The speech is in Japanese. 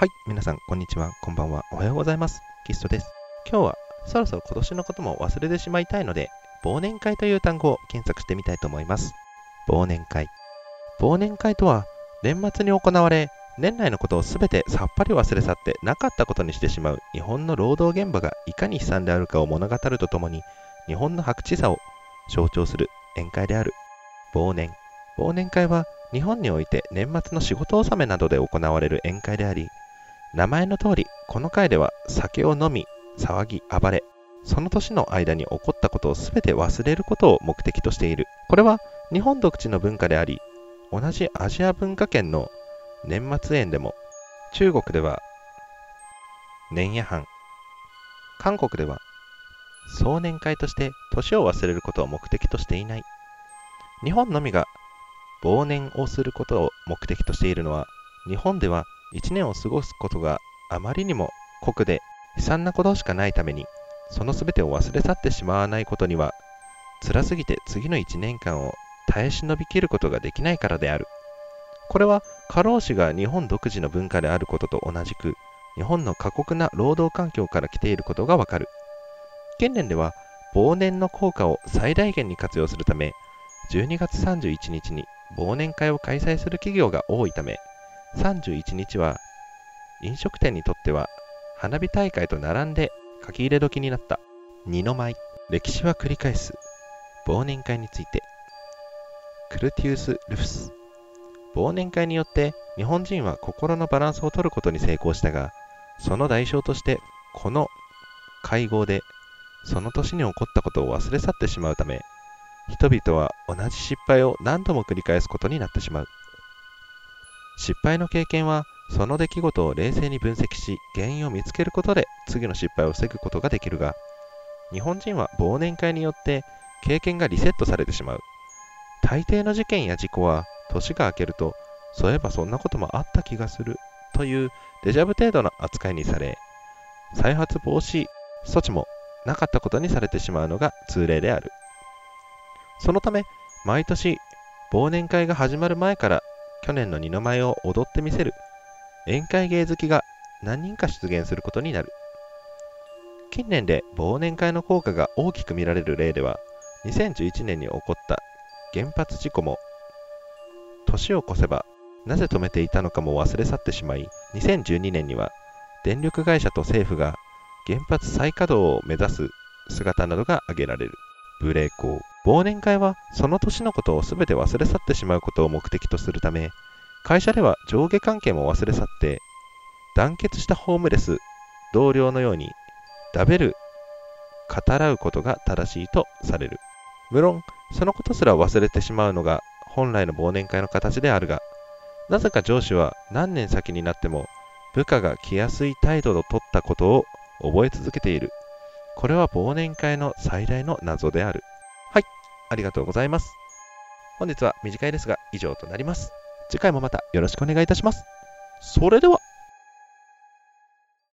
はい、皆さん、こんにちは、こんばんは、おはようございます。キストです。今日は、そろそろ今年のことも忘れてしまいたいので、忘年会という単語を検索してみたいと思います。忘年会。忘年会とは、年末に行われ、年内のことをすべてさっぱり忘れ去ってなかったことにしてしまう日本の労働現場がいかに悲惨であるかを物語るとともに、日本の白地さを象徴する宴会である。忘年。忘年会は日本において年末の仕事納めなどで行われる宴会であり、名前の通り、この回では酒を飲み、騒ぎ、暴れ、その年の間に起こったことをすべて忘れることを目的としている。これは日本独自の文化であり、同じアジア文化圏の年末宴でも、中国では年夜飯、韓国では壮年会として年を忘れることを目的としていない。日本のみが忘年をすることを目的としているのは、日本では1年を過ごすことがあまりにも酷で悲惨なことしかないために、その全てを忘れ去ってしまわないことには、辛すぎて次の1年間を耐え忍びきることができないからである。これは過労死が日本独自の文化であることと同じく、日本の過酷な労働環境から来ていることがわかる。近年では忘年の効果を最大限に活用するため、12月31日に忘年会を開催する企業が多いため、31日は飲食店にとっては花火大会と並んで書き入れ時になった。二の舞。歴史は繰り返す忘年会について。クルティウス・ルフス。忘年会によって日本人は心のバランスを取ることに成功したがその代償としてこの会合でその年に起こったことを忘れ去ってしまうため人々は同じ失敗を何度も繰り返すことになってしまう。失敗の経験はその出来事を冷静に分析し原因を見つけることで次の失敗を防ぐことができるが日本人は忘年会によって経験がリセットされてしまう。大抵の事件や事故は年が明けるとそういえばそんなこともあった気がするというデジャブ程度の扱いにされ再発防止措置もなかったことにされてしまうのが通例である。そのため毎年忘年会が始まる前から去年の二の舞を踊ってみせる宴会芸好きが何人か出現することになる。近年で忘年会の効果が大きく見られる例では、2011年に起こった原発事故も、年を越せばなぜ止めていたのかも忘れ去ってしまい、2012年には電力会社と政府が原発再稼働を目指す姿などが挙げられる。ブレーコー。忘年会はその年のことを全て忘れ去ってしまうことを目的とするため、会社では上下関係も忘れ去って、団結したホームレス、同僚のように、ダベル、語らうことが正しいとされる。無論、そのことすら忘れてしまうのが本来の忘年会の形であるが、なぜか上司は何年先になっても部下が来やすい態度を取ったことを覚え続けている。これは忘年会の最大の謎である。ありがとうございます。本日は短いですが以上となります。次回もまたよろしくお願いいたします。それでは。